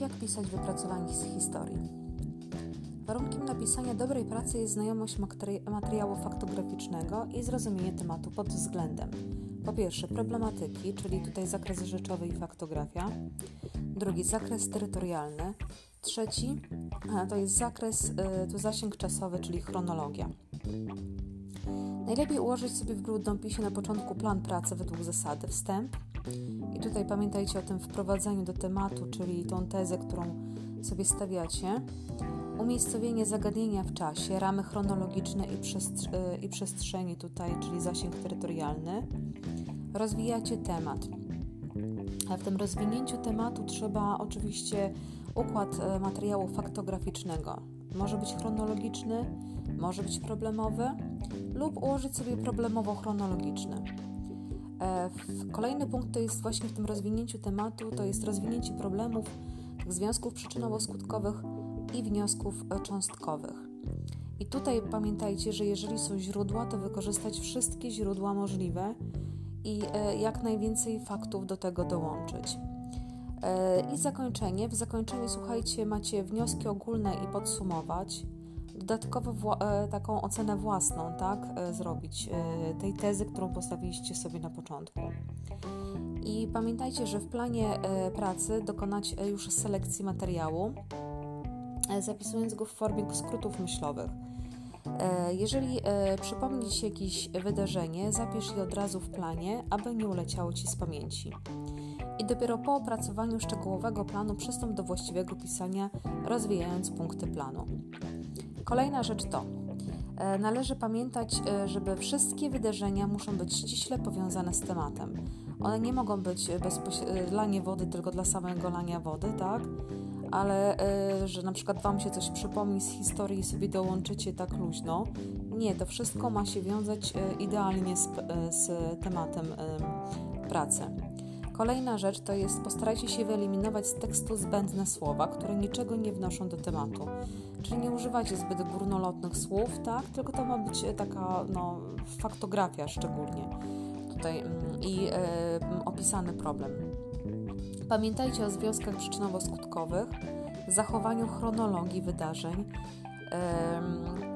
jak pisać wypracowanie z historii. Warunkiem napisania dobrej pracy jest znajomość materiału faktograficznego i zrozumienie tematu pod względem po pierwsze problematyki, czyli tutaj zakres rzeczowy i faktografia, drugi zakres terytorialny, trzeci to jest zakres, y, to zasięg czasowy, czyli chronologia. Najlepiej ułożyć sobie w brudnopisie na początku plan pracy według zasady wstęp. I tutaj pamiętajcie o tym wprowadzeniu do tematu, czyli tą tezę, którą sobie stawiacie. Umiejscowienie zagadnienia w czasie, ramy chronologiczne i, y, i przestrzeni tutaj, czyli zasięg terytorialny. Rozwijacie temat. A w tym rozwinięciu tematu trzeba oczywiście układ e, materiału faktograficznego. Może być chronologiczny, może być problemowy lub ułożyć sobie problemowo-chronologiczny. E, kolejny punkt to jest właśnie w tym rozwinięciu tematu, to jest rozwinięcie problemów, związków przyczynowo-skutkowych i wniosków e, cząstkowych. I tutaj pamiętajcie, że jeżeli są źródła, to wykorzystać wszystkie źródła możliwe i jak najwięcej faktów do tego dołączyć. E, I zakończenie. W zakończeniu, słuchajcie, macie wnioski ogólne i podsumować. Dodatkowo e, taką ocenę własną, tak, e, zrobić tej tezy, którą postawiliście sobie na początku. I pamiętajcie, że w planie pracy dokonać już selekcji materiału, zapisując go w formie skrótów myślowych. Jeżeli przypomni Ci jakieś wydarzenie, zapisz je od razu w planie, aby nie uleciało Ci z pamięci i dopiero po opracowaniu szczegółowego planu przystąp do właściwego pisania, rozwijając punkty planu. Kolejna rzecz to e, Należy pamiętać, e, żeby wszystkie wydarzenia muszą być ściśle powiązane z tematem. One nie mogą być bezpośrednio lanie wody tylko dla samego lania wody, tak? Ale e, że na przykład Wam się coś przypomni z historii i sobie dołączycie tak luźno. Nie, to wszystko ma się wiązać idealnie z, z tematem pracy. Kolejna rzecz to jest postarajcie się wyeliminować z tekstu zbędne słowa, które niczego nie wnoszą do tematu. Czyli nie używajcie zbyt górnolotnych słów, tak? Tylko to ma być taka no, faktografia szczególnie tutaj mm, i e, opisany problem. Pamiętajcie o związkach przyczynowo-skutkowych, zachowaniu chronologii wydarzeń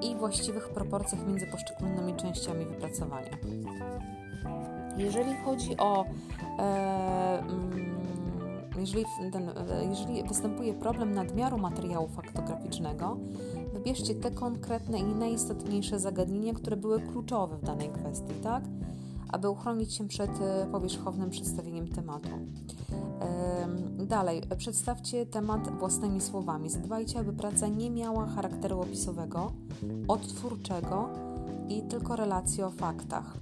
i właściwych proporcjach między poszczególnymi częściami wypracowania. Jeżeli chodzi o e, mm, jeżeli, ten, e, jeżeli występuje problem nadmiaru materiału faktograficznego, wybierzcie te konkretne i najistotniejsze zagadnienia, które były kluczowe w danej kwestii, tak? Aby uchronić się przed e, powierzchownym przedstawieniem tematu. Dalej, przedstawcie temat własnymi słowami. Zadbajcie, aby praca nie miała charakteru opisowego, odtwórczego i tylko relacji o faktach.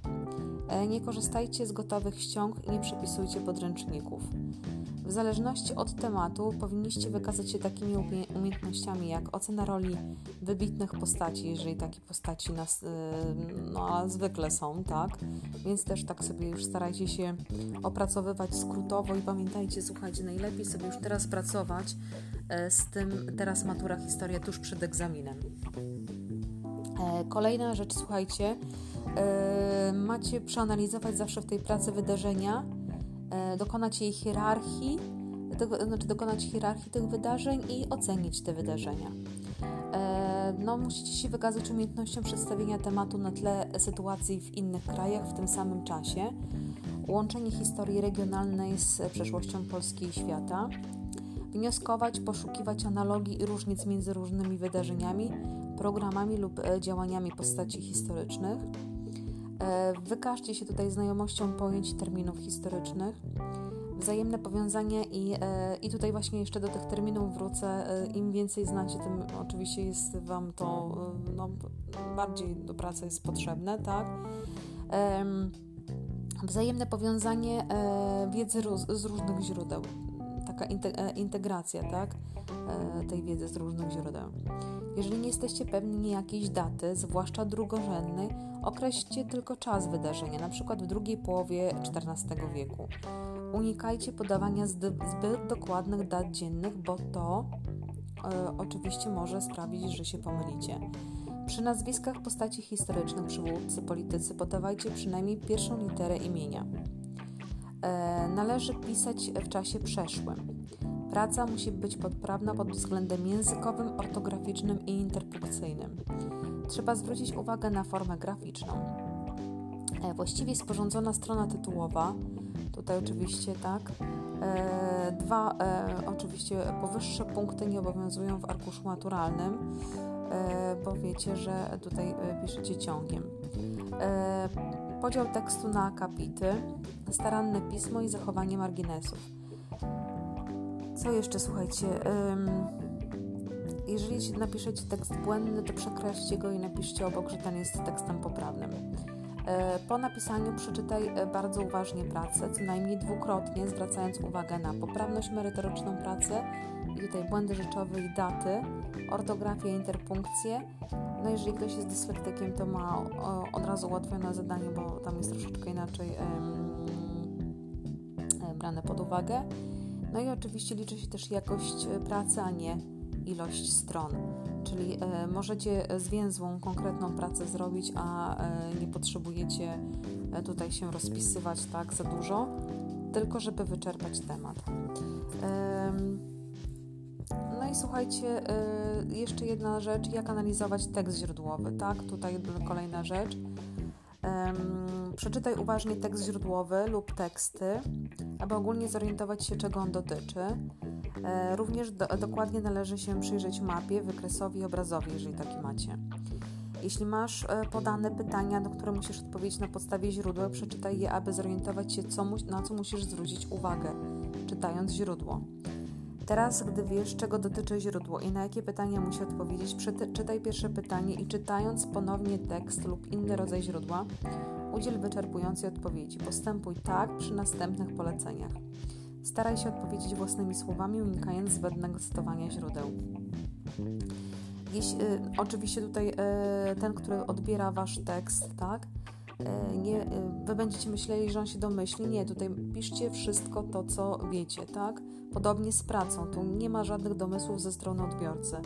E, nie korzystajcie z gotowych ściąg i nie przepisujcie podręczników. W zależności od tematu powinniście wykazać się takimi umiejętnościami jak ocena roli wybitnych postaci, jeżeli takie postaci nas, e, no, zwykle są, tak? Więc też tak sobie już starajcie się opracowywać skrótowo i pamiętajcie, słuchajcie, najlepiej sobie już teraz pracować e, z tym, teraz matura historia tuż przed egzaminem. Kolejna rzecz, słuchajcie, E, macie przeanalizować zawsze w tej pracy wydarzenia, e, dokonać jej hierarchii, znaczy dokonać hierarchii tych wydarzeń i ocenić te wydarzenia. E, no, musicie się wykazać umiejętnością przedstawienia tematu na tle sytuacji w innych krajach w tym samym czasie, łączenie historii regionalnej z przeszłością Polski i świata, wnioskować, poszukiwać analogii i różnic między różnymi wydarzeniami, programami lub działaniami postaci historycznych E, wykażcie się tutaj znajomością pojęć terminów historycznych, wzajemne powiązanie i, e, i tutaj właśnie jeszcze do tych terminów wrócę. E, Im więcej znacie, tym oczywiście jest Wam to no, bardziej do pracy jest potrzebne, tak? Wzajemne powiązanie wiedzy z różnych źródeł, taka integracja, tak? tej wiedzy z różnych źródeł. Jeżeli nie jesteście pewni jakiejś daty, zwłaszcza drugorzędnej, określcie tylko czas wydarzenia, np. w drugiej połowie XIV wieku. Unikajcie podawania zbyt dokładnych dat dziennych, bo to e, oczywiście może sprawić, że się pomylicie. Przy nazwiskach postaci historycznych, przywódcy, politycy podawajcie przynajmniej pierwszą literę imienia. E, należy pisać w czasie przeszłym. Praca musi być podprawna pod względem językowym, ortograficznym i interpunkcyjnym. Trzeba zwrócić uwagę na formę graficzną. E, właściwie sporządzona strona tytułowa, tutaj oczywiście tak, e, dwa oczywiście powyższe punkty nie obowiązują w arkuszu maturalnym, e, bo wiecie, że tutaj piszecie ciągiem. Podział tekstu na akapity, staranne pismo i zachowanie marginesów. Co jeszcze, słuchajcie? Jeżeli napiszecie tekst błędny, to przekreślcie go i napiszcie obok, że ten jest tekstem poprawnym. E, po napisaniu przeczytaj e, bardzo uważnie pracę, co najmniej dwukrotnie, zwracając uwagę na poprawność merytoryczną pracy i tutaj błędy rzeczowe i daty, ortografię, interpunkcję. No jeżeli ktoś jest dyslektykiem, to ma od razu ułatwione zadanie, bo tam jest troszeczkę inaczej brane pod uwagę. No i oczywiście liczy się też jakość e, pracy, a nie ilość stron. Czyli e, możecie zwięzłą, konkretną pracę zrobić, a e, nie potrzebujecie e, tutaj się rozpisywać tak za dużo, tylko żeby wyczerpać temat. No i słuchajcie, jeszcze jedna rzecz, jak analizować tekst źródłowy, tak? Tutaj kolejna rzecz. Przeczytaj uważnie tekst źródłowy lub teksty, aby ogólnie zorientować się, czego on dotyczy. E, również do, dokładnie należy się przyjrzeć mapie, wykresowi i obrazowi, jeżeli taki macie. Jeśli masz e, podane pytania, na które musisz odpowiedzieć na podstawie źródła, przeczytaj je, aby zorientować się, co na co musisz zwrócić uwagę, czytając źródło. Teraz, gdy wiesz, czego dotyczy źródło i na jakie pytania musi odpowiedzieć, czytaj pierwsze pytanie i czytając ponownie tekst lub inny rodzaj źródła, udziel wyczerpującej odpowiedzi. Postępuj tak przy następnych poleceniach. Staraj się odpowiedzieć własnymi słowami, unikając zbędnego cytowania źródeł. Jeśli, y, oczywiście tutaj y, ten, który odbiera wasz tekst, tak? Y, nie, y, wy będziecie myśleli, że on się domyśli. Nie, tutaj piszcie wszystko to, co wiecie, tak? Podobnie z pracą, tu nie ma żadnych domysłów ze strony odbiorcy.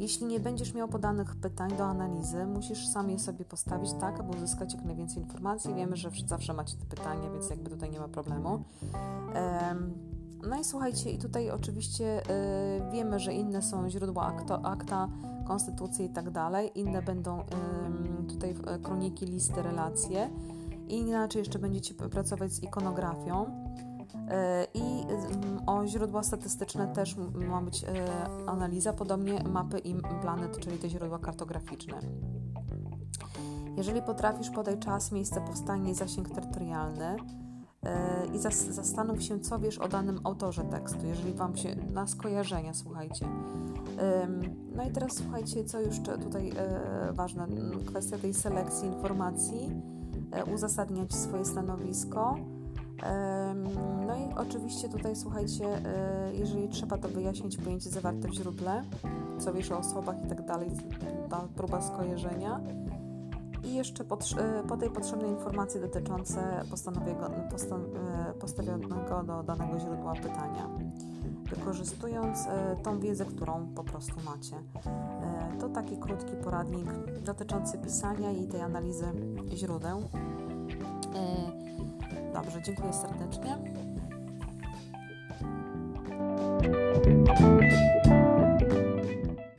Jeśli nie będziesz miał podanych pytań do analizy, musisz sam je sobie postawić tak, aby uzyskać jak najwięcej informacji. Wiemy, że zawsze macie te pytania, więc jakby tutaj nie ma problemu. No i słuchajcie, i tutaj oczywiście y, wiemy, że inne są źródła akto, akta, konstytucji i tak dalej, inne będą tutaj e, kroniki, listy, relacje i inaczej jeszcze będziecie pracować z ikonografią. E, I mm, o źródła statystyczne też ma być e, analiza, podobnie mapy i planet, czyli te źródła kartograficzne. Jeżeli potrafisz, podaj czas, miejsce powstania i zasięg terytorialny e, i zastanów się, co wiesz o danym autorze tekstu, jeżeli Wam się na skojarzenia, słuchajcie. No i teraz słuchajcie, co już tutaj ważne, kwestia tej selekcji informacji, uzasadniać swoje stanowisko, no i oczywiście tutaj słuchajcie, e, jeżeli trzeba to wyjaśnić pojęcie zawarte w źródle, co wiesz o osobach i tak dalej, ta próba skojarzenia. I jeszcze e, po tej potrzebnej informacji dotyczące e, postawionego do danego źródła pytania, wykorzystując tą wiedzę, którą po prostu macie. To taki krótki poradnik dotyczący pisania i tej analizy źródeł. Dobrze, dziękuję serdecznie.